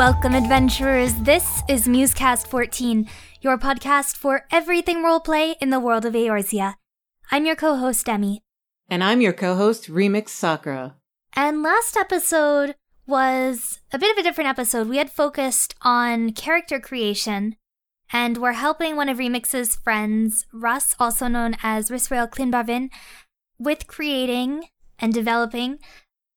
Welcome, adventurers. This is Musecast 14, your podcast for everything roleplay in the world of Eorzea. I'm your co host, Emmy. And I'm your co host, Remix Sakura. And last episode was a bit of a different episode. We had focused on character creation, and we're helping one of Remix's friends, Russ, also known as Risrael Klinbarvin, with creating and developing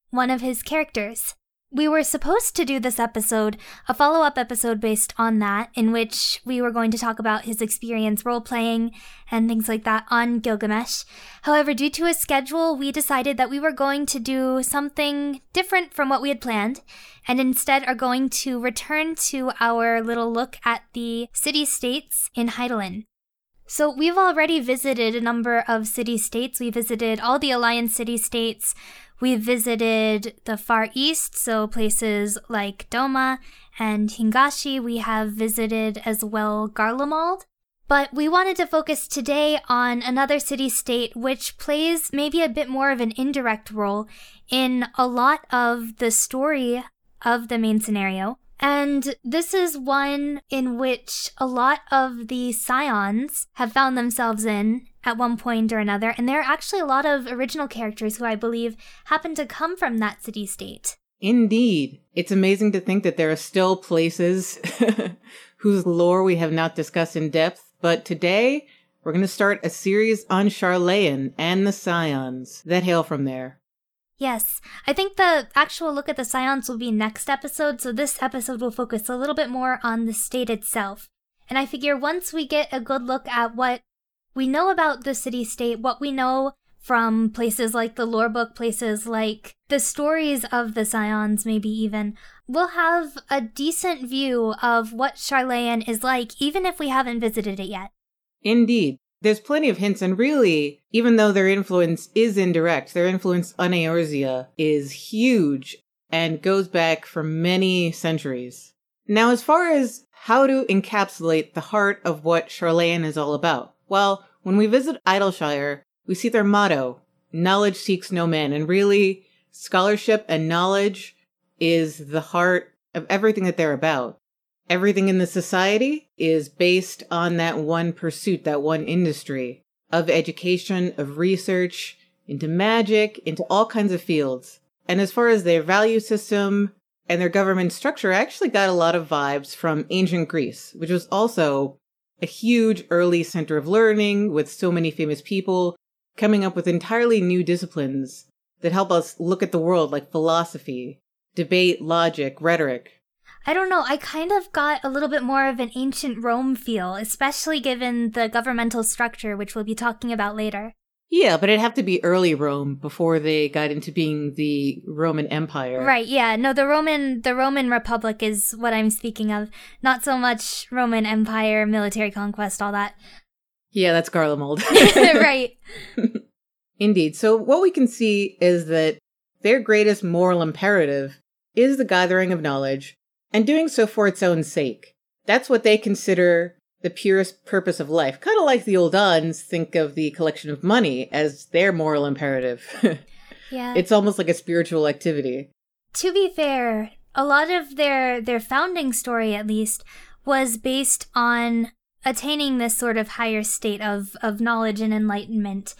one of his characters. We were supposed to do this episode, a follow up episode based on that, in which we were going to talk about his experience role playing and things like that on Gilgamesh. However, due to his schedule, we decided that we were going to do something different from what we had planned, and instead are going to return to our little look at the city states in Hydaelyn. So we've already visited a number of city states. We visited all the Alliance city states. We visited the Far East, so places like Doma and Hingashi. We have visited as well Garlemald. But we wanted to focus today on another city state which plays maybe a bit more of an indirect role in a lot of the story of the main scenario. And this is one in which a lot of the scions have found themselves in at one point or another, and there are actually a lot of original characters who I believe happen to come from that city state. Indeed. It's amazing to think that there are still places whose lore we have not discussed in depth, but today we're going to start a series on Sharlayan and the Scions that hail from there. Yes, I think the actual look at the Scions will be next episode, so this episode will focus a little bit more on the state itself. And I figure once we get a good look at what we know about the city state, what we know from places like the lore book, places like the stories of the Scions, maybe even, we'll have a decent view of what Sharlayan is like, even if we haven't visited it yet. Indeed. There's plenty of hints, and really, even though their influence is indirect, their influence on Eorzea is huge and goes back for many centuries. Now, as far as how to encapsulate the heart of what Sharlayan is all about, well, when we visit Idyllshire we see their motto, knowledge seeks no man. And really, scholarship and knowledge is the heart of everything that they're about. Everything in the society is based on that one pursuit, that one industry of education, of research, into magic, into all kinds of fields. And as far as their value system and their government structure, I actually got a lot of vibes from ancient Greece, which was also a huge early center of learning with so many famous people coming up with entirely new disciplines that help us look at the world like philosophy, debate, logic, rhetoric. I don't know, I kind of got a little bit more of an ancient Rome feel, especially given the governmental structure, which we'll be talking about later. Yeah, but it'd have to be early Rome before they got into being the Roman Empire. Right, yeah. No, the Roman the Roman Republic is what I'm speaking of. Not so much Roman Empire, military conquest, all that. Yeah, that's Garlemald. right. Indeed. So what we can see is that their greatest moral imperative is the gathering of knowledge and doing so for its own sake. That's what they consider the purest purpose of life. Kind of like the Ul'dahns think of the collection of money as their moral imperative. yeah. It's almost like a spiritual activity. To be fair, a lot of their their founding story at least was based on attaining this sort of higher state of of knowledge and enlightenment.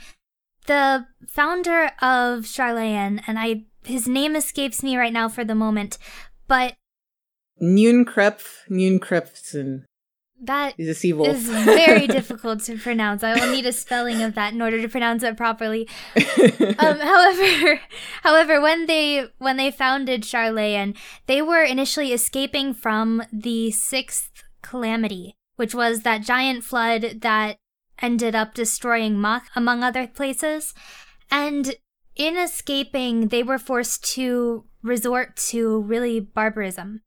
The founder of Sharlayan, and I his name escapes me right now for the moment, but Nunkrepf Nunkrepfsen. That He's a sea wolf. is very difficult to pronounce. I will need a spelling of that in order to pronounce it properly. um, however, however, when they when they founded Sharlayan, they were initially escaping from the sixth calamity, which was that giant flood that ended up destroying Mhach, among other places. And in escaping, they were forced to resort to really barbarism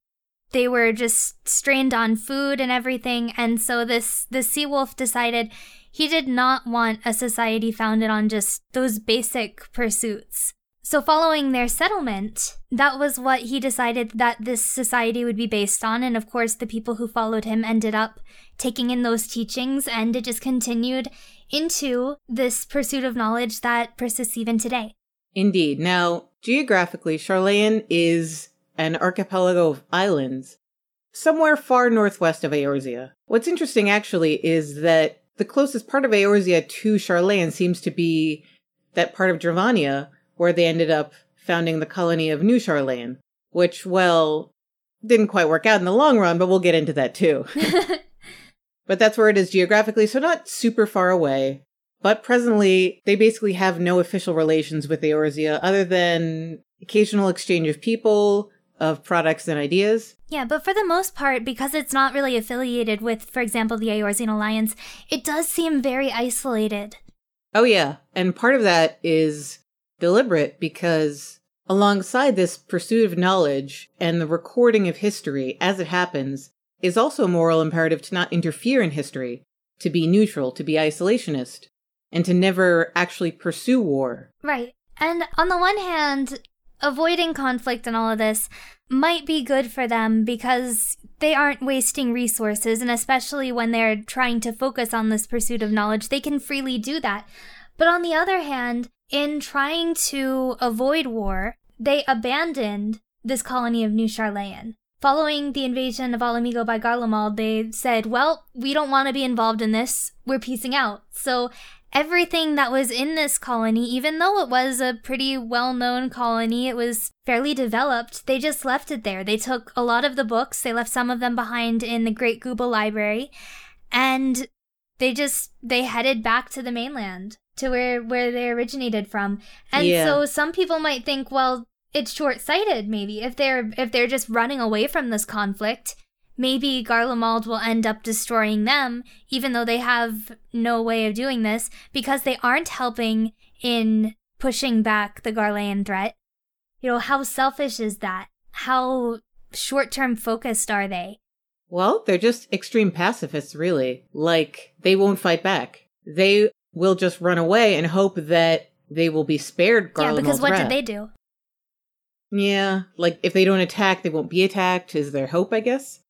they were just strained on food and everything. And so this the sea wolf decided he did not want a society founded on just those basic pursuits. So following their settlement that was what he decided that this society would be based on. And of course the people who followed him ended up taking in those teachings and it just continued into this pursuit of knowledge that persists even today. Indeed. Now geographically Sharlayan is an archipelago of islands, somewhere far northwest of Eorzea. What's interesting actually is that the closest part of Eorzea to Sharlayan seems to be that part of Dravania where they ended up founding the colony of New Sharlayan, which, well, didn't quite work out in the long run, but we'll get into that too. but that's where it is geographically, so not super far away. But presently, they basically have no official relations with Eorzea other than occasional exchange of people, of products and ideas. Yeah, but for the most part, because it's not really affiliated with, for example, the Eorzean Alliance, it does seem very isolated. Oh, yeah. And part of that is deliberate because alongside this pursuit of knowledge and the recording of history as it happens is also a moral imperative to not interfere in history, to be neutral, to be isolationist, and to never actually pursue war. Right. And on the one hand, avoiding conflict and all of this might be good for them because they aren't wasting resources, and especially when they're trying to focus on this pursuit of knowledge, they can freely do that. But on the other hand, in trying to avoid war, they abandoned this colony of New Sharlayan. Following the invasion of Ala Mhigo by Garlemald, they said, well, we don't want to be involved in this. We're piecing out. So everything that was in this colony, even though it was a pretty well known colony, it was fairly developed, they just left it there. They took a lot of the books, they left some of them behind in the Great Gubal Library, and they just they headed back to the mainland to where where they originated from. And yeah. so some people might think, well, it's short-sighted maybe if they're if they're just running away from this conflict. Maybe Garlemald will end up destroying them, even though they have no way of doing this, because they aren't helping in pushing back the Garlean threat. You know, how selfish is that? How short term focused are they? Well, they're just extreme pacifists, really. Like, they won't fight back. They will just run away and hope that they will be spared Garlemald's Yeah, because what wrath. did they do? Yeah, like if they don't attack, they won't be attacked, is their hope, I guess.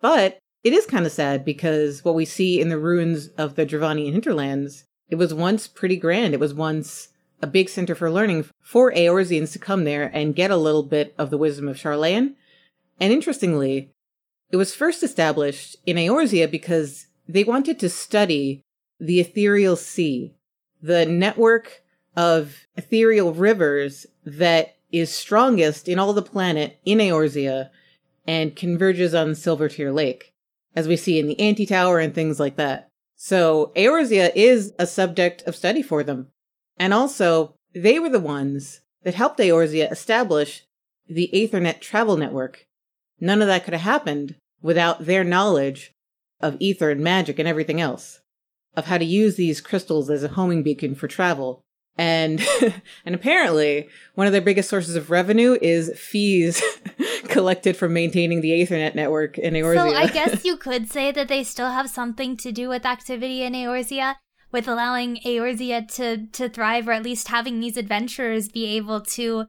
But it is kind of sad because what we see in the ruins of the Dravanian hinterlands, it was once pretty grand. It was once a big center for learning for Eorzeans to come there and get a little bit of the wisdom of Sharlayan. And interestingly, it was first established in Eorzea because they wanted to study the ethereal sea, the network of ethereal rivers that is strongest in all the planet in Eorzea and converges on Silvertear Lake, as we see in the Anti Tower and things like that. So Eorzea is a subject of study for them. And also, they were the ones that helped Eorzea establish the Aethernet travel network. None of that could have happened without their knowledge of ether and magic and everything else, of how to use these crystals as a homing beacon for travel and and apparently one of their biggest sources of revenue is fees collected from maintaining the Aethernet network in Eorzea. So I guess you could say that they still have something to do with activity in Eorzea, with allowing Eorzea to to thrive, or at least having these adventurers be able to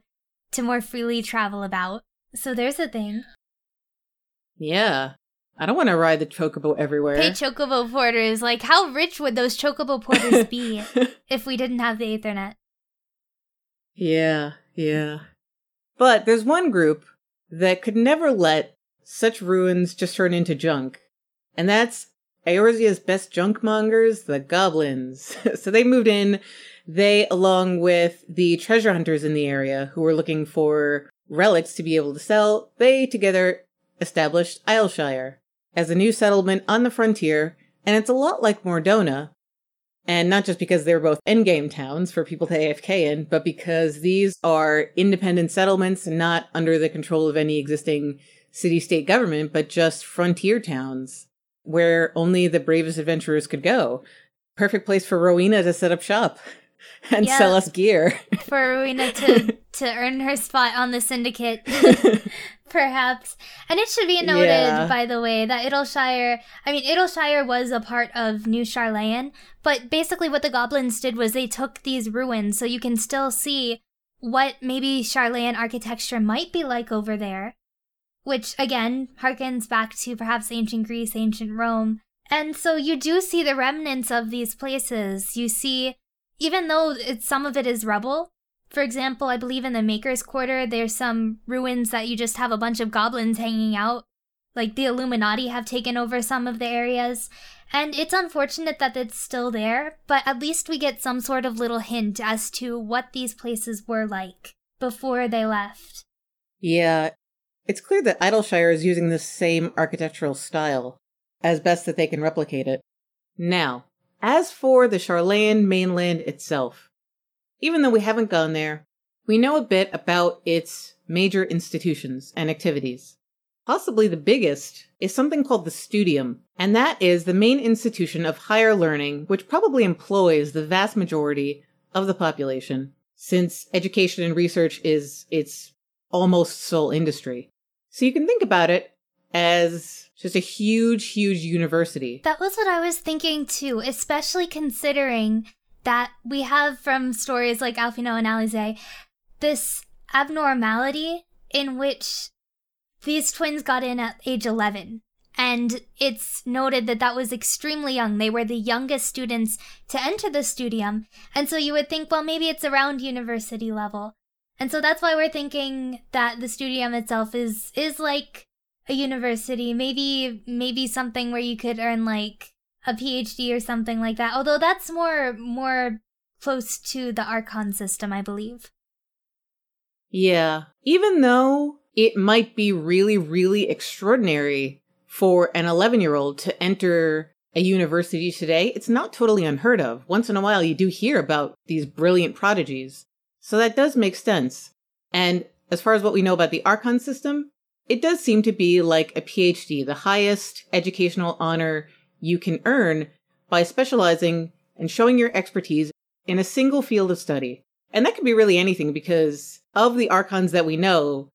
to more freely travel about. So there's a thing. Yeah. I don't want to ride the chocobo everywhere. Pay chocobo porters. Like, how rich would those chocobo porters be if we didn't have the Aethernet? Yeah, yeah. But there's one group that could never let such ruins just turn into junk. And that's Eorzea's best junk mongers, the goblins. so they moved in, they, along with the treasure hunters in the area who were looking for relics to be able to sell, they together established Idyllshire as a new settlement on the frontier, and it's a lot like Mor-Dhona. And not just because they're both endgame towns for people to AFK in, but because these are independent settlements not under the control of any existing city state government, but just frontier towns where only the bravest adventurers could go. Perfect place for Rowena to set up shop and yeah, sell us gear. for Rowena to, to earn her spot on the syndicate. Perhaps. And it should be noted, yeah. by the way, that Idyllshire, I mean, Idyllshire was a part of New Sharlayan, but basically what the goblins did was they took these ruins so you can still see what maybe Sharlayan architecture might be like over there, which again harkens back to perhaps ancient Greece, ancient Rome. And so you do see the remnants of these places. You see, even though some of it is rubble, for example, I believe in the Maker's Quarter, there's some ruins that you just have a bunch of goblins hanging out. like the Illuminati have taken over some of the areas. And it's unfortunate that it's still there, but at least we get some sort of little hint as to what these places were like before they left. Yeah, it's clear that Idyllshire is using the same architectural style as best that they can replicate it. Now, as for the Sharlayan mainland itself, even though we haven't gone there, we know a bit about its major institutions and activities. Possibly the biggest is something called the Studium, and that is the main institution of higher learning which probably employs the vast majority of the population, since education and research is its almost sole industry. So you can think about it as just a huge, huge university. That was what I was thinking too, especially considering that we have from stories like Alphinaud and Alisaie this abnormality in which these twins got in at age 11. And it's noted that that was extremely young. They were the youngest students to enter the studium. And so you would think, well, maybe it's around university level. And so that's why we're thinking that the studium itself is is like a university, maybe maybe something where you could earn like a PhD or something like that. Although that's more more close to the Archon system, I believe. Yeah. Even though it might be really really extraordinary for an 11-year-old to enter a university today, it's not totally unheard of. Once in a while you do hear about these brilliant prodigies. So that does make sense. And as far as what we know about the Archon system, it does seem to be like a PhD, the highest educational honor you can earn by specializing and showing your expertise in a single field of study. And that could be really anything because of the Archons that we know,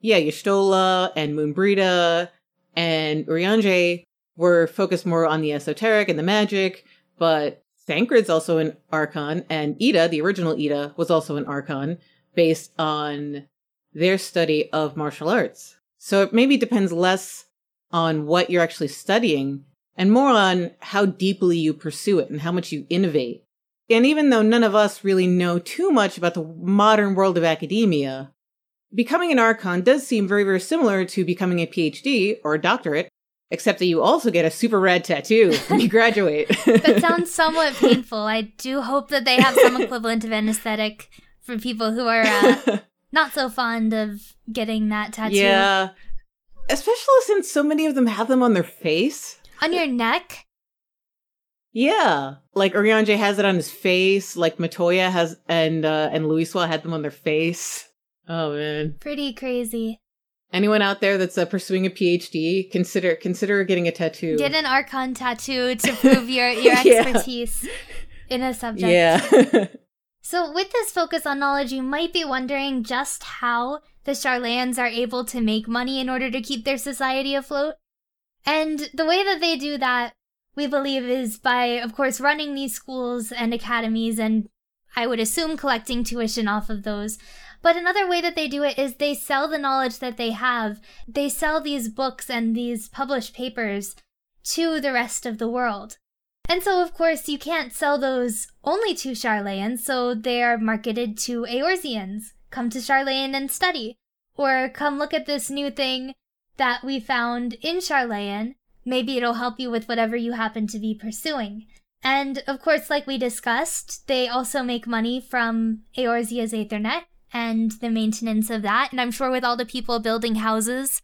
yeah, Y'shtola and Moenbryda and Urianger were focused more on the esoteric and the magic, but Thancred's also an Archon, and Ida, the original Ida, was also an Archon based on their study of martial arts. So it maybe depends less on what you're actually studying and more on how deeply you pursue it and how much you innovate. And even though none of us really know too much about the modern world of academia, becoming an Archon does seem very, very similar to becoming a PhD or a doctorate Except that you also get a super rad tattoo when you graduate. that sounds somewhat painful. I do hope that they have some equivalent of anesthetic for people who are uh, not so fond of getting that tattoo. Yeah. Especially since so many of them have them on their face. On your neck? Yeah. Like Urianger has it on his face, like Matoya has and uh and Louisoix had them on their face. Oh man. Pretty crazy. Anyone out there that's uh, pursuing a PhD, consider consider getting a tattoo. Get an Archon tattoo to prove your your expertise yeah. in a subject. Yeah. so, with this focus on knowledge, you might be wondering just how the Sharlayans are able to make money in order to keep their society afloat. And the way that they do that, we believe, is by, of course, running these schools and academies and I would assume collecting tuition off of those. But another way that they do it is they sell the knowledge that they have. They sell these books and these published papers to the rest of the world. And so, of course, you can't sell those only to Sharlayans, so they are marketed to Eorzeans. Come to Sharlayan and study. Or come look at this new thing that we found in Sharlayan. Maybe it'll help you with whatever you happen to be pursuing. And of course, like we discussed, they also make money from Eorzea's Aethernet and the maintenance of that. And I'm sure with all the people building houses,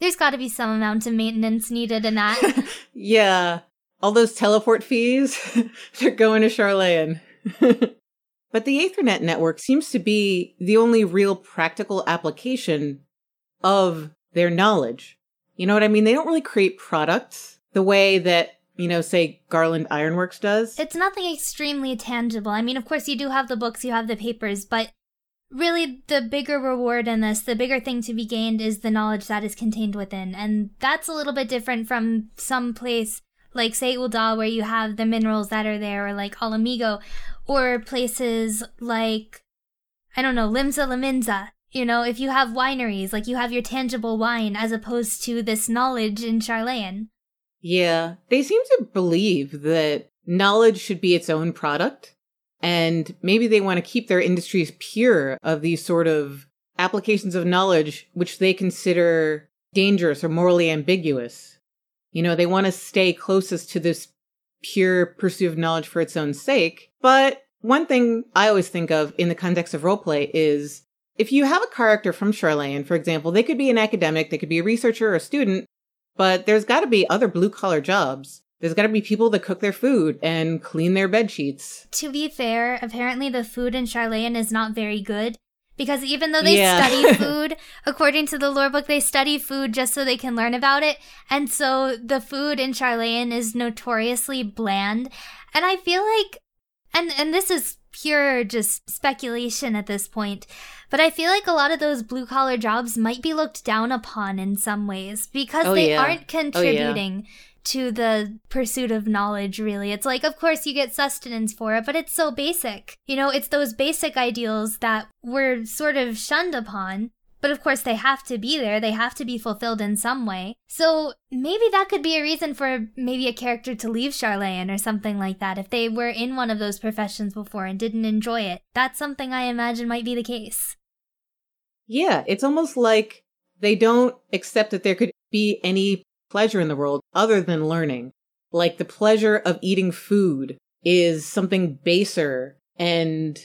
there's got to be some amount of maintenance needed in that. yeah. All those teleport fees, they're going to Sharlayan. but the Aethernet network seems to be the only real practical application of their knowledge. You know what I mean? They don't really create products the way that, you know, say Garlond Ironworks does. It's nothing extremely tangible. I mean, of course, you do have the books, you have the papers, but really the bigger reward in this, the bigger thing to be gained is the knowledge that is contained within. And that's a little bit different from some place like say Ul'dah where you have the minerals that are there or like Ala Mhigo or places like I don't know, Limsa Lominsa. You know, if you have wineries, like you have your tangible wine as opposed to this knowledge in Sharlayan. Yeah, they seem to believe that knowledge should be its own product and maybe they want to keep their industries pure of these sort of applications of knowledge, which they consider dangerous or morally ambiguous. You know, they want to stay closest to this pure pursuit of knowledge for its own sake. But one thing I always think of in the context of roleplay is if you have a character from Sharlayan, for example, they could be an academic, they could be a researcher or a student, but there's got to be other blue collar jobs. There's got to be people that cook their food and clean their bed sheets. To be fair, apparently the food in Sharlayan is not very good. Because even though they Yeah. study food, according to the lore book, they study food just so they can learn about it. And so the food in Sharlayan is notoriously bland. And I feel like, and, and this is pure just speculation at this point, but I feel like a lot of those blue collar jobs might be looked down upon in some ways because Oh, they yeah. aren't oh, contributing to the pursuit of knowledge, really. It's like, of course, you get sustenance for it, but it's so basic. You know, it's those basic ideals that were sort of shunned upon. But of course, they have to be there. They have to be fulfilled in some way. So maybe that could be a reason for maybe a character to leave Sharlayan or something like that. If they were in one of those professions before and didn't enjoy it, that's something I imagine might be the case. Yeah, it's almost like they don't accept that there could be any pleasure in the world other than learning. Like the pleasure of eating food is something baser and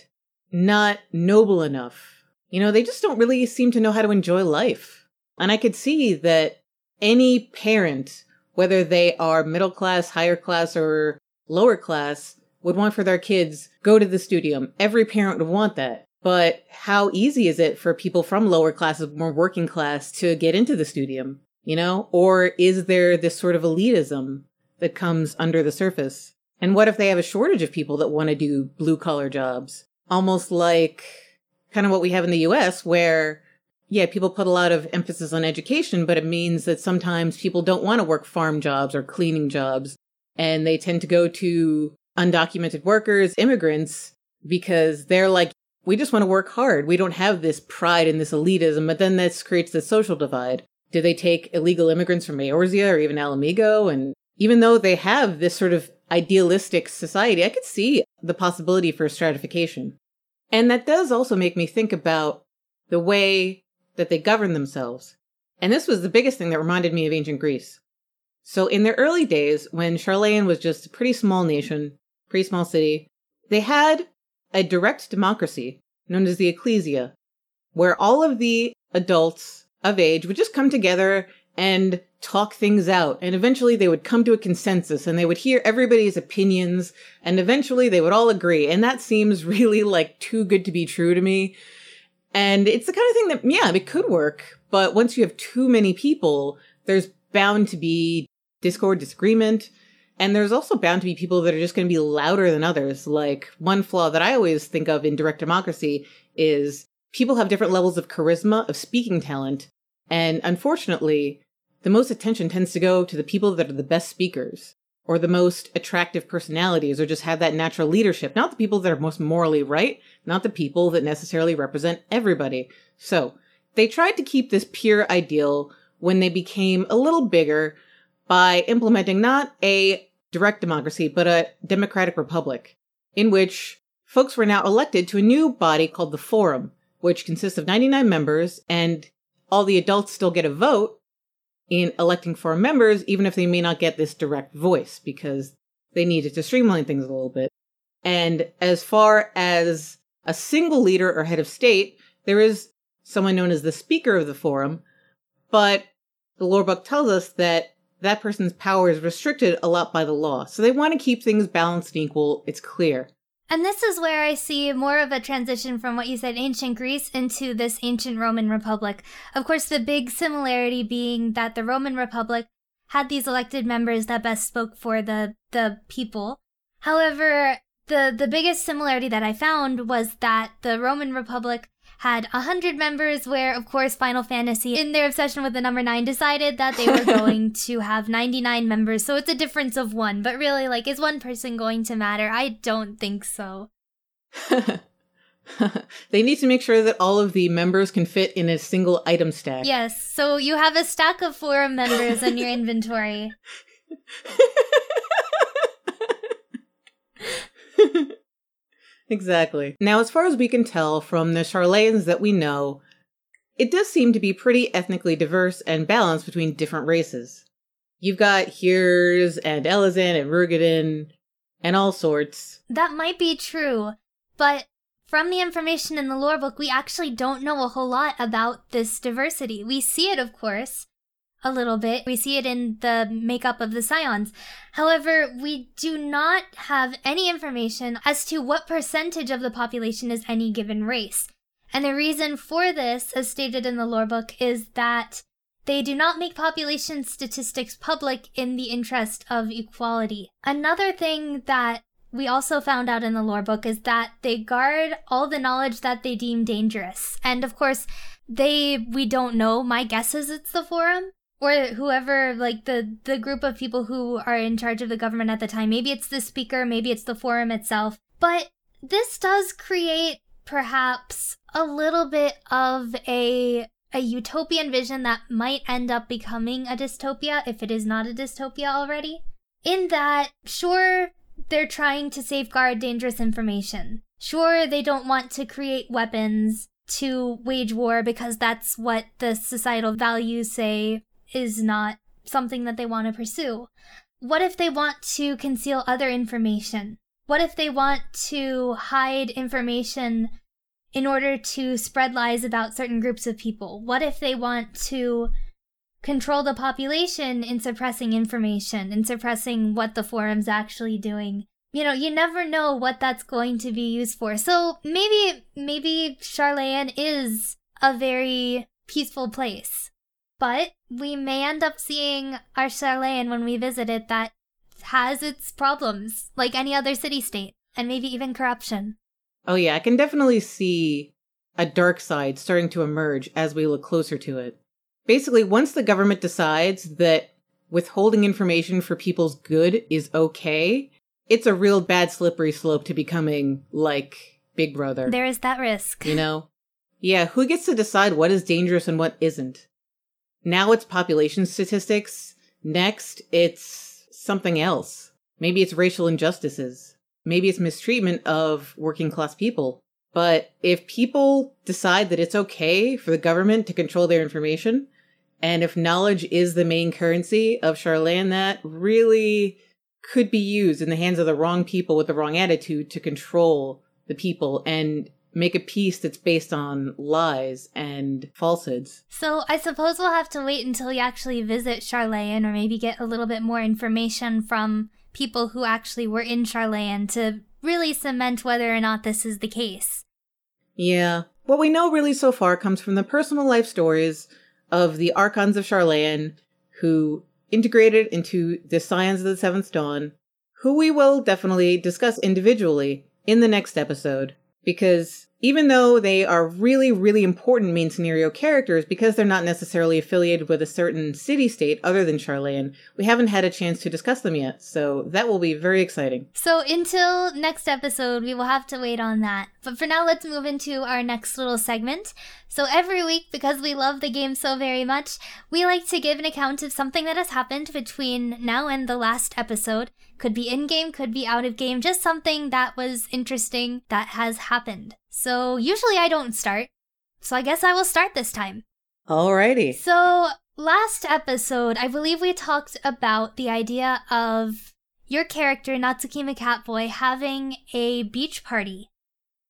not noble enough. You know, they just don't really seem to know how to enjoy life. And I could see that any parent, whether they are middle class, higher class, or lower class, would want for their kids go to the studium. Every parent would want that. But how easy is it for people from lower classes, more working class, to get into the studium? You know? Or is there this sort of elitism that comes under the surface? And what if they have a shortage of people that want to do blue collar jobs? Almost like kind of what we have in the US, where, yeah, people put a lot of emphasis on education, but it means that sometimes people don't want to work farm jobs or cleaning jobs. And they tend to go to undocumented workers, immigrants, because they're like, we just want to work hard. We don't have this pride and this elitism, but then this creates this social divide. Do they take illegal immigrants from Eorzea or even Ala Mhigo? And even though they have this sort of idealistic society, I could see the possibility for stratification. And that does also make me think about the way that they govern themselves. And this was the biggest thing that reminded me of ancient Greece. So in their early days, when Sharlayan was just a pretty small nation, pretty small city, they had a direct democracy known as the ecclesia, where all of the adults of age would just come together and talk things out. And eventually they would come to a consensus and they would hear everybody's opinions and eventually they would all agree. And that seems really like too good to be true to me. And it's the kind of thing that, yeah, it could work. But once you have too many people, there's bound to be discord, disagreement. And there's also bound to be people that are just going to be louder than others. Like one flaw that I always think of in direct democracy is people have different levels of charisma, of speaking talent. And unfortunately, the most attention tends to go to the people that are the best speakers or the most attractive personalities or just have that natural leadership, not the people that are most morally right, not the people that necessarily represent everybody. So they tried to keep this pure ideal when they became a little bigger by implementing not a direct democracy, but a democratic republic in which folks were now elected to a new body called the Forum, which consists of 99 members and all the adults still get a vote in electing forum members, even if they may not get this direct voice because they needed to streamline things a little bit. And as far as a single leader or head of state, there is someone known as the speaker of the forum, but the lore book tells us that that person's power is restricted a lot by the law. So they want to keep things balanced and equal. It's clear. And this is where I see more of a transition from what you said, ancient Greece, into this ancient Roman Republic. Of course, the big similarity being that the Roman Republic had these elected members that best spoke for the, the people. However, the, the biggest similarity that I found was that the Roman Republic had 100 members where, of course, Final Fantasy, in their obsession with the number 9, decided that they were going to have 99 members. So it's a difference of one. But really, like, is one person going to matter? I don't think so. they need to make sure that all of the members can fit in a single item stack. Yes, so you have a stack of forum members in your inventory. exactly. Now, as far as we can tell from the Sharlayans that we know, it does seem to be pretty ethnically diverse and balanced between different races. You've got Hyurs and Elezen and Roegadyn and all sorts. That might be true, but from the information in the lore book, we actually don't know a whole lot about this diversity. We see it, of course, a little bit. We see it in the makeup of the scions. However, we do not have any information as to what percentage of the population is any given race. And the reason for this, as stated in the lore book, is that they do not make population statistics public in the interest of equality. Another thing that we also found out in the lore book is that they guard all the knowledge that they deem dangerous. And of course, they we don't know. My guess is it's the forum or whoever like the the group of people who are in charge of the government at the time. Maybe it's the speaker maybe it's the forum itself. But this does create perhaps a little bit of a a utopian vision that might end up becoming a dystopia if it is not a dystopia already in that sure they're trying to safeguard dangerous information. Sure they don't want to create weapons to wage war because that's what the societal values say is not something that they want to pursue? What if they want to conceal other information? What if they want to hide information in order to spread lies about certain groups of people? What if they want to control the population in suppressing information and suppressing what the forum's actually doing? You know, you never know what that's going to be used for. So maybe, maybe Sharlayan is a very peaceful place. But we may end up seeing our Sharlayan when we visit it that has its problems, like any other city state, and maybe even corruption. Oh, yeah, I can definitely see a dark side starting to emerge as we look closer to it. Basically, once the government decides that withholding information for people's good is okay, it's a real bad slippery slope to becoming like Big Brother. There is that risk. You know? Yeah, who gets to decide what is dangerous and what isn't? Now it's population statistics. Next, it's something else. Maybe it's racial injustices. Maybe it's mistreatment of working class people. But if people decide that it's okay for the government to control their information, and if knowledge is the main currency of Sharlayan, that really could be used in the hands of the wrong people with the wrong attitude to control the people and make a piece that's based on lies and falsehoods. So I suppose we'll have to wait until we actually visit Sharlayan or maybe get a little bit more information from people who actually were in Sharlayan to really cement whether or not this is the case. Yeah. What we know really so far comes from the personal life stories of the Archons of Sharlayan who integrated into the Scions of the Seventh Dawn, who we will definitely discuss individually in the next episode because even though they are really, really important main scenario characters, because they're not necessarily affiliated with a certain city state other than Sharlayan, we haven't had a chance to discuss them yet. So that will be very exciting. So until next episode, we will have to wait on that. But for now, let's move into our next little segment. So every week, because we love the game so very much, we like to give an account of something that has happened between now and the last episode. Could be in game, could be out of game, just something that was interesting that has happened. So usually I don't start. So I guess I will start this time. Alrighty. So last episode, I believe we talked about the idea of your character, Natsukima Catboy, having a beach party.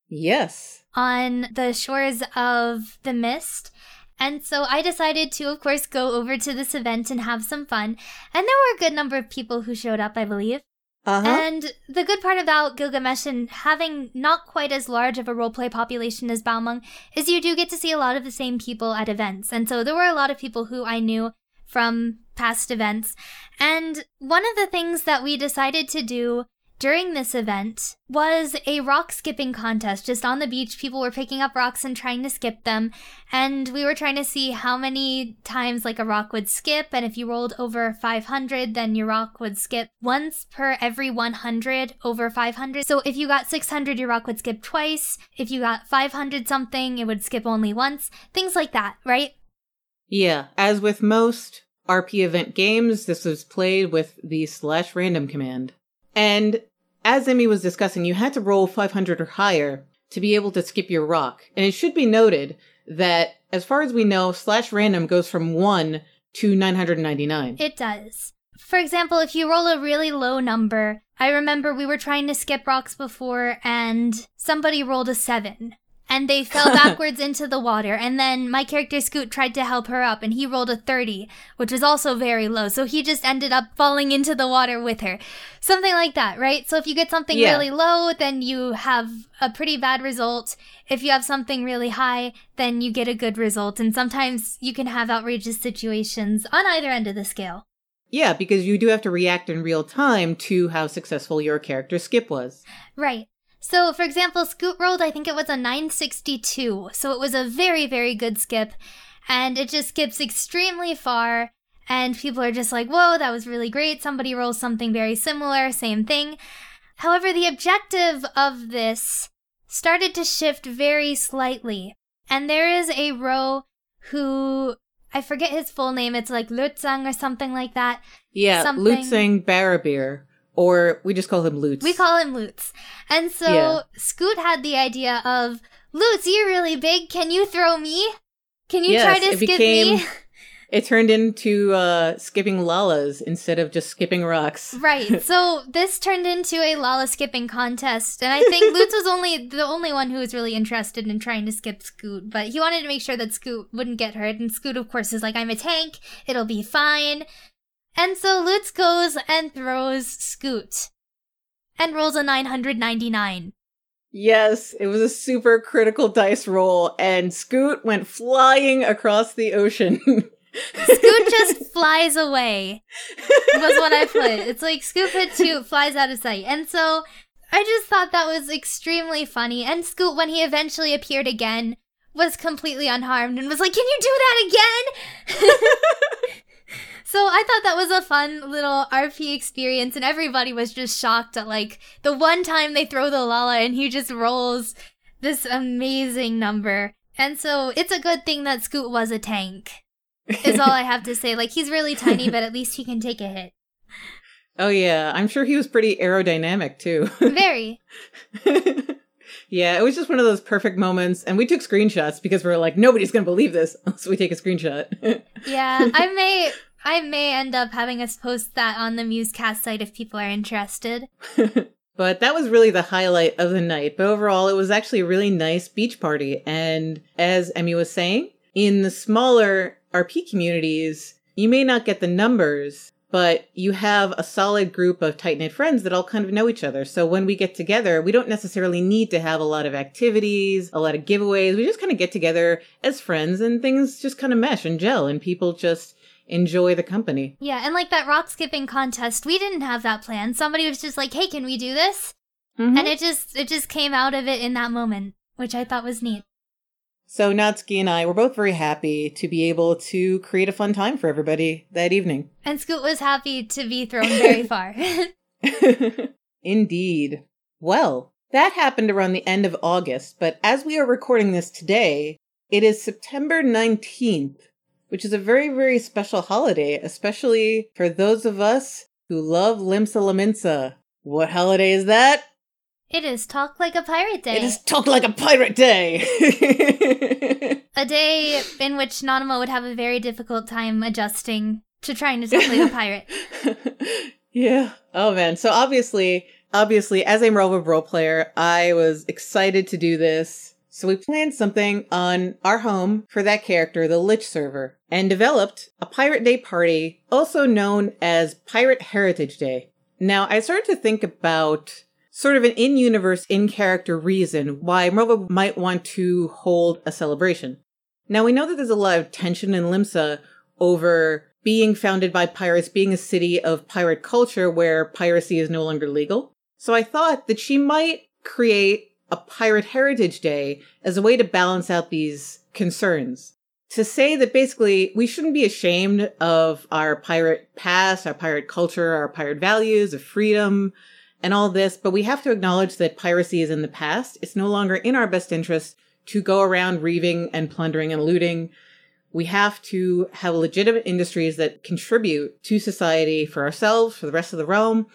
Yes. On the shores of the mist. And so I decided to, of course, go over to this event and have some fun. And there were a good number of people who showed up, I believe. Uh-huh. And the good part about Gilgamesh and having not quite as large of a roleplay population as Balmung is you do get to see a lot of the same people at events. And so there were a lot of people who I knew from past events. And one of the things that we decided to do during this event was a rock skipping contest. Just on the beach, people were picking up rocks and trying to skip them. And we were trying to see how many times like a rock would skip. And if you rolled over 500, then your rock would skip once per every 100 over 500. So if you got 600, your rock would skip twice. If you got 500 something, it would skip only once. Things like that, right? Yeah. As with most RP event games, this was played with the slash random command. And as Emmy was discussing, you had to roll 500 or higher to be able to skip your rock. And it should be noted that, as far as we know, slash random goes from 1 to 999. It does. For example, if you roll a really low number, I remember we were trying to skip rocks before and somebody rolled a 7 and they fell backwards into the water. And then my character Scoot tried to help her up and he rolled a 30, which was also very low. So he just ended up falling into the water with her. Something like that, right? So if you get something Yeah. really low, then you have a pretty bad result. If you have something really high, then you get a good result. And sometimes you can have outrageous situations on either end of the scale. Yeah, because you do have to react in real time to how successful your character skip was. Right. So, for example, Scoot rolled, I think it was a 962. So it was a very, very good skip. And it just skips extremely far. And people are just like, whoa, that was really great. Somebody rolls something very similar, same thing. However, the objective of this started to shift very slightly. And there is a row who, I forget his full name, it's like Lutzang or something like that. Yeah, Something- Lutzing Barabir, or we just call him Lutz. We call him Lutz. And so Yeah. Scoot had the idea of, Lutz, you're really big. Can you throw me? Can you Yes, try to skip became- me? It turned into uh, skipping lalas instead of just skipping rocks. right. So this turned into a Lala skipping contest. And I think Lutz was only the only one who was really interested in trying to skip Scoot. But he wanted to make sure that Scoot wouldn't get hurt. And Scoot, of course, is like, I'm a tank. It'll be fine. And so Lutz goes and throws Scoot. And rolls a 999. Yes, it was a super critical dice roll, and Scoot went flying across the ocean. Scoot just flies away. Was what I put. It's like Scoot hit two, flies out of sight. And so I just thought that was extremely funny. And Scoot, when he eventually appeared again, was completely unharmed and was like, Can you do that again? so I thought that was a fun little RP experience, and everybody was just shocked at like the one time they throw the Lala and he just rolls this amazing number. And so it's a good thing that Scoot was a tank is all I have to say. Like he's really tiny, but at least he can take a hit. oh, yeah, I'm sure he was pretty aerodynamic too. Very. yeah, it was just one of those perfect moments, and we took screenshots because we are like, nobody's gonna believe this unless we take a screenshot. Yeah, I may I may end up having us post that on the Musecast site if people are interested. But that was really the highlight of the night. But overall, it was actually a really nice beach party. And as Emmy was saying, in the smaller RP communities, you may not get the numbers, but you have a solid group of tight knit friends that all kind of know each other. So when we get together, we don't necessarily need to have a lot of activities, a lot of giveaways. We just kind of get together as friends and things just kind of mesh and gel and people just enjoy the company. Yeah, and like that rock skipping contest, we didn't have that plan. Somebody was just like, "Hey, can we do this?" Mm-hmm. And it just it just came out of it in that moment, which I thought was neat. So Natsuki and I were both very happy to be able to create a fun time for everybody that evening. And Scoot was happy to be thrown very far. Indeed. Well, that happened around the end of August, but as we are recording this today, it is September 19th, which is a very, very special holiday, especially for those of us who love Limsa Lominsa. What holiday is that? It is Talk Like a Pirate Day. It is Talk Like a Pirate Day! a day in which Nanamo would have a very difficult time adjusting to trying to talk like a pirate. yeah. Oh man. So obviously, obviously, as a Marvel role player, I was excited to do this. So we planned something on our home for that character, the Lich server, and developed a Pirate Day party, also known as Pirate Heritage Day. Now, I started to think about sort of an in-universe, in-character reason why Marvel might want to hold a celebration. Now, we know that there's a lot of tension in Limsa over being founded by pirates, being a city of pirate culture where piracy is no longer legal. So I thought that she might create a Pirate Heritage Day as a way to balance out these concerns. To say that basically we shouldn't be ashamed of our pirate past, our pirate culture, our pirate values of freedom and all this, but we have to acknowledge that piracy is in the past. It's no longer in our best interest to go around reaving and plundering and looting. We have to have legitimate industries that contribute to society for ourselves, for the rest of the realm,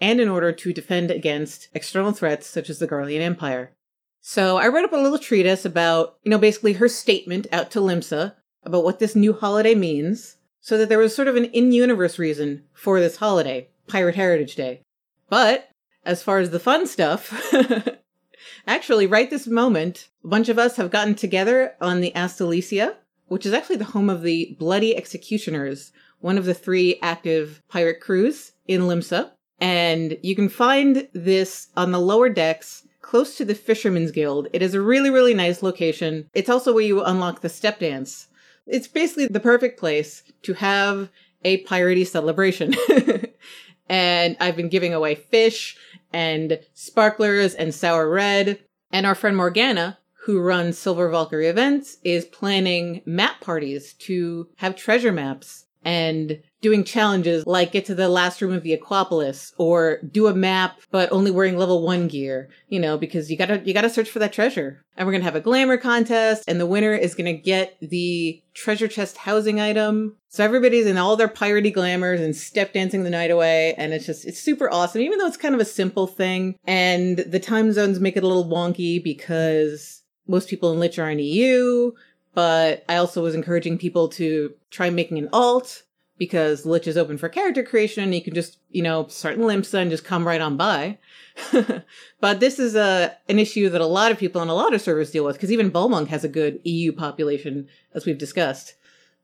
and in order to defend against external threats such as the Garlean Empire. So I wrote up a little treatise about, you know, basically her statement out to Limsa about what this new holiday means, so that there was sort of an in universe reason for this holiday, Pirate Heritage Day. But as far as the fun stuff, actually, right this moment, a bunch of us have gotten together on the Astalicia, which is actually the home of the Bloody Executioners, one of the three active pirate crews in Limsa. And you can find this on the lower decks close to the Fisherman's Guild. It is a really, really nice location. It's also where you unlock the step dance. It's basically the perfect place to have a piratey celebration. and I've been giving away fish and sparklers and sour red. And our friend Morgana, who runs Silver Valkyrie events, is planning map parties to have treasure maps and doing challenges like get to the last room of the Aquapolis or do a map but only wearing level 1 gear, you know, because you got to you got to search for that treasure. And we're to have a glamour contest and the winner is to get the treasure chest housing item. So everybody's in all their piratey glamours and step dancing the night away and it's just it's super awesome even though it's kind of a simple thing and the time zones make it a little wonky because most people in Lich are in EU, but I also was encouraging people to try making an alt because Lich is open for character creation. You can just, you know, start in Limsa and just come right on by. but this is a an issue that a lot of people on a lot of servers deal with because even Balmung has a good EU population, as we've discussed.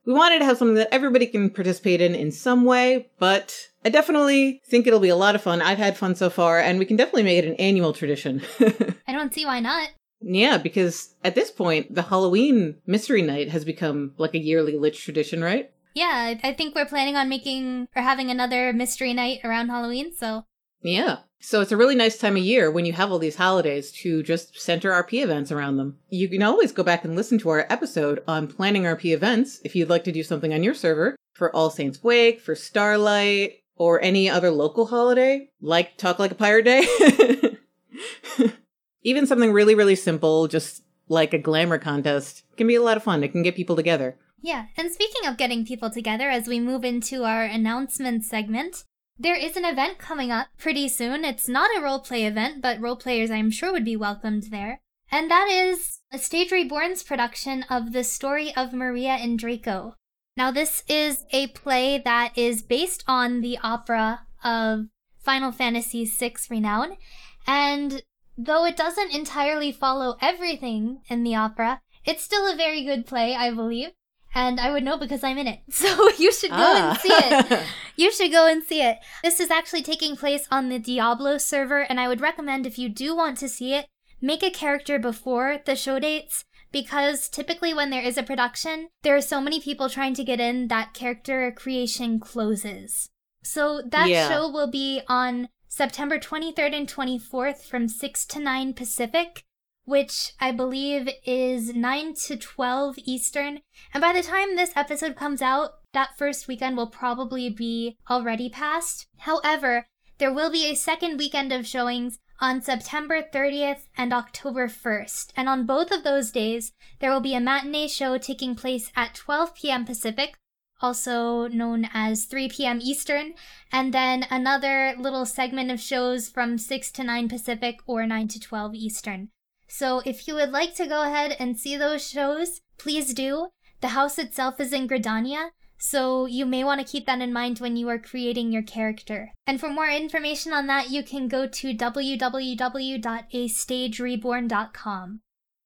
We wanted to have something that everybody can participate in in some way, but I definitely think it'll be a lot of fun. I've had fun so far, and we can definitely make it an annual tradition. I don't see why not. Yeah, because at this point, the Halloween Mystery Night has become like a yearly Lich tradition, right? Yeah, I think we're planning on making or having another Mystery Night around Halloween, so. Yeah. So it's a really nice time of year when you have all these holidays to just center RP events around them. You can always go back and listen to our episode on planning RP events if you'd like to do something on your server for All Saints Wake, for Starlight, or any other local holiday, like Talk Like a Pirate Day. Even something really, really simple, just like a glamour contest, can be a lot of fun. It can get people together. Yeah, and speaking of getting people together, as we move into our announcement segment, there is an event coming up pretty soon. It's not a roleplay event, but role players I'm sure would be welcomed there. And that is a Stage Reborn's production of The Story of Maria and Draco. Now, this is a play that is based on the opera of Final Fantasy VI Renown, and Though it doesn't entirely follow everything in the opera, it's still a very good play, I believe. And I would know because I'm in it. So you should go ah. and see it. you should go and see it. This is actually taking place on the Diabolos server, and I would recommend if you do want to see it, make a character before the show dates because typically when there is a production, there are so many people trying to get in that character creation closes. So that yeah. show will be on September 23rd and 24th from 6 to 9 Pacific, which I believe is 9 to 12 Eastern. And by the time this episode comes out, that first weekend will probably be already past. However, there will be a second weekend of showings on September 30th and October 1st. And on both of those days, there will be a matinee show taking place at 12 p.m. Pacific, also known as 3 p.m. Eastern, and then another little segment of shows from 6 to 9 Pacific or 9 to 12 Eastern. So if you would like to go ahead and see those shows, please do. The house itself is in Gridania, so you may want to keep that in mind when you are creating your character. And for more information on that, you can go to www.astagereborn.com.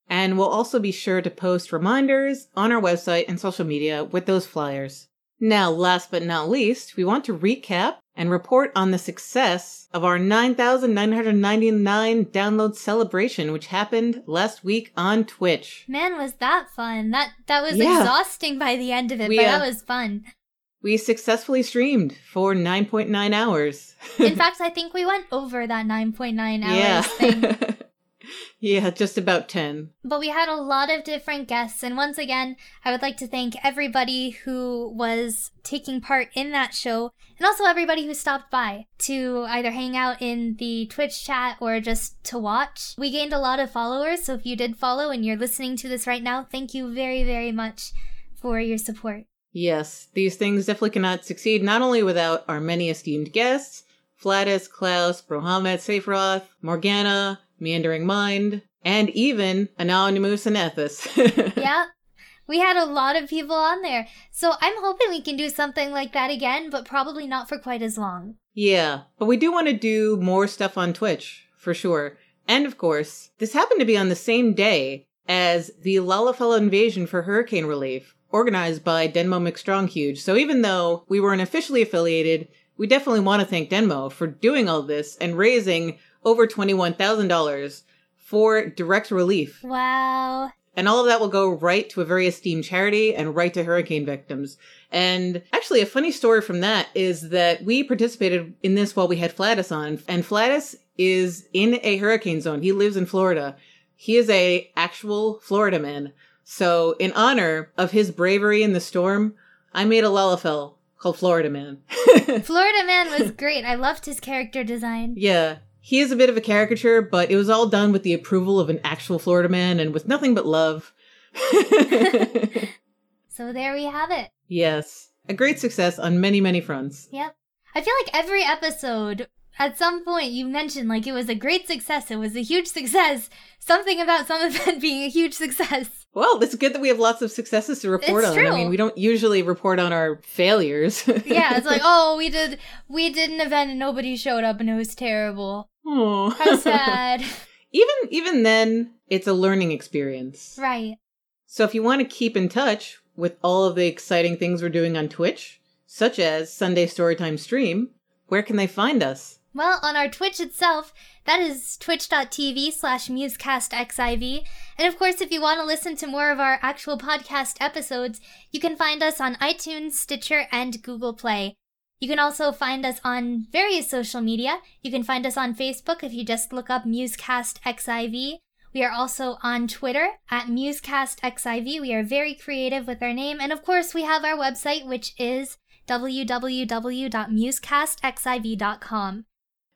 And we'll also be sure to post reminders on our website and social media with those flyers. Now, last but not least, we want to recap and report on the success of our 9,999 download celebration, which happened last week on Twitch. Man, was that fun! That that was yeah. exhausting by the end of it, we, but uh, that was fun. We successfully streamed for 9.9 hours. In fact, I think we went over that 9.9 hours yeah. thing. Yeah, just about 10. But we had a lot of different guests, and once again, I would like to thank everybody who was taking part in that show, and also everybody who stopped by to either hang out in the Twitch chat or just to watch. We gained a lot of followers, so if you did follow and you're listening to this right now, thank you very, very much for your support. Yes, these things definitely cannot succeed not only without our many esteemed guests, Flatus, Klaus, Brohamet, Sephiroth, Morgana, Meandering Mind, and even Anonymous and Ethis. yeah. We had a lot of people on there. So I'm hoping we can do something like that again, but probably not for quite as long. Yeah, but we do want to do more stuff on Twitch, for sure. And of course, this happened to be on the same day as the Lalafella invasion for hurricane relief, organized by Denmo McStronghuge. So even though we weren't officially affiliated, we definitely want to thank Denmo for doing all this and raising over $21,000 for direct relief. Wow. And all of that will go right to a very esteemed charity and right to hurricane victims. And actually, a funny story from that is that we participated in this while we had Flatus on. And Flatus is in a hurricane zone. He lives in Florida. He is a actual Florida man. So in honor of his bravery in the storm, I made a Lalafell called Florida Man. Florida Man was great. I loved his character design. Yeah. He is a bit of a caricature, but it was all done with the approval of an actual Florida man and with nothing but love. so there we have it. Yes. A great success on many, many fronts. Yep. I feel like every episode, at some point, you mentioned like it was a great success, it was a huge success. Something about some event being a huge success. Well, it's good that we have lots of successes to report It's on. true. I mean, we don't usually report on our failures. Yeah, it's like, oh, we did we did an event and nobody showed up and it was terrible. Aw. How sad. even even then, it's a learning experience. right. So if you want to keep in touch with all of the exciting things we're doing on Twitch, such as Sunday Storytime Stream, where can they find us? Well, on our Twitch itself, that is twitch.tv slash musecastxiv. And of course, if you want to listen to more of our actual podcast episodes, you can find us on iTunes, Stitcher, and Google Play. You can also find us on various social media. You can find us on Facebook if you just look up musecastxiv. We are also on Twitter at musecastxiv. We are very creative with our name. And of course, we have our website, which is www.musecastxiv.com.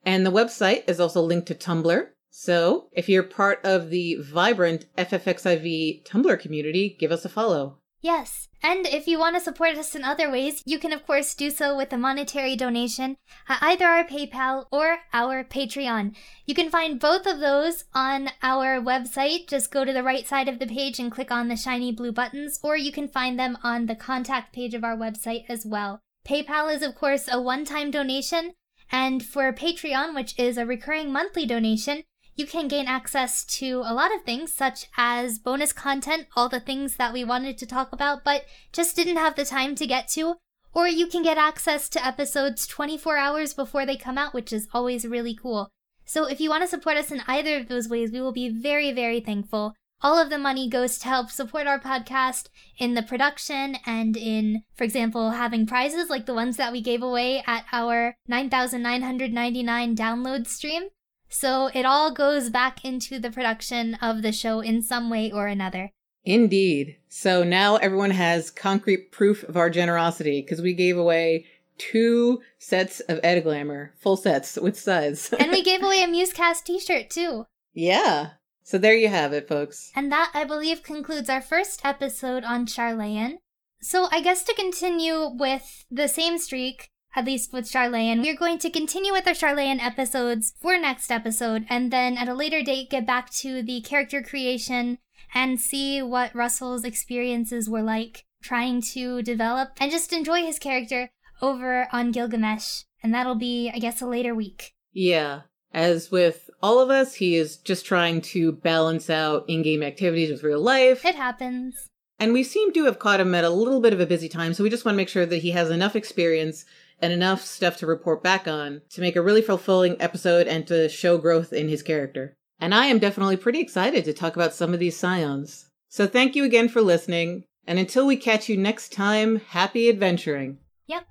And the website is also linked to Tumblr. So if you're part of the vibrant FFXIV Tumblr community, give us a follow. Yes, and if you want to support us in other ways, you can of course do so with a monetary donation at either our PayPal or our Patreon. You can find both of those on our website. Just go to the right side of the page and click on the shiny blue buttons, or you can find them on the contact page of our website as well. PayPal is of course a one-time donation, and for Patreon, which is a recurring monthly donation, you can gain access to a lot of things, such as bonus content, all the things that we wanted to talk about but just didn't have the time to get to. Or you can get access to episodes 24 hours before they come out, which is always really cool. So if you want to support us in either of those ways, we will be very, very thankful. All of the money goes to help support our podcast in the production and in, for example, having prizes like the ones that we gave away at our 9,999 download stream. So it all goes back into the production of the show in some way or another. Indeed. So now everyone has concrete proof of our generosity because we gave away two sets of Ed Glamour, full sets with sides. And we gave away a Musecast t shirt too. yeah. So there you have it, folks. And that, I believe, concludes our first episode on Sharlayan. So I guess to continue with the same streak, at least with Sharlayan, we're going to continue with our Sharlayan episodes for next episode, and then at a later date get back to the character creation and see what Russell's experiences were like trying to develop and just enjoy his character over on Gilgamesh. And that'll be, I guess, a later week. Yeah. As with all of us, he is just trying to balance out in game activities with real life. It happens. And we seem to have caught him at a little bit of a busy time, so we just want to make sure that he has enough experience and enough stuff to report back on to make a really fulfilling episode and to show growth in his character. And I am definitely pretty excited to talk about some of these scions. So thank you again for listening, and until we catch you next time, happy adventuring. Yep.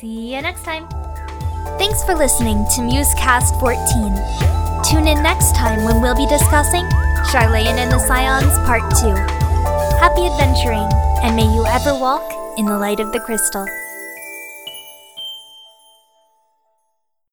See you next time. Thanks for listening to Musecast 14. Tune in next time when we'll be discussing Sharlayan and the Scions Part 2. Happy adventuring, and may you ever walk in the light of the crystal.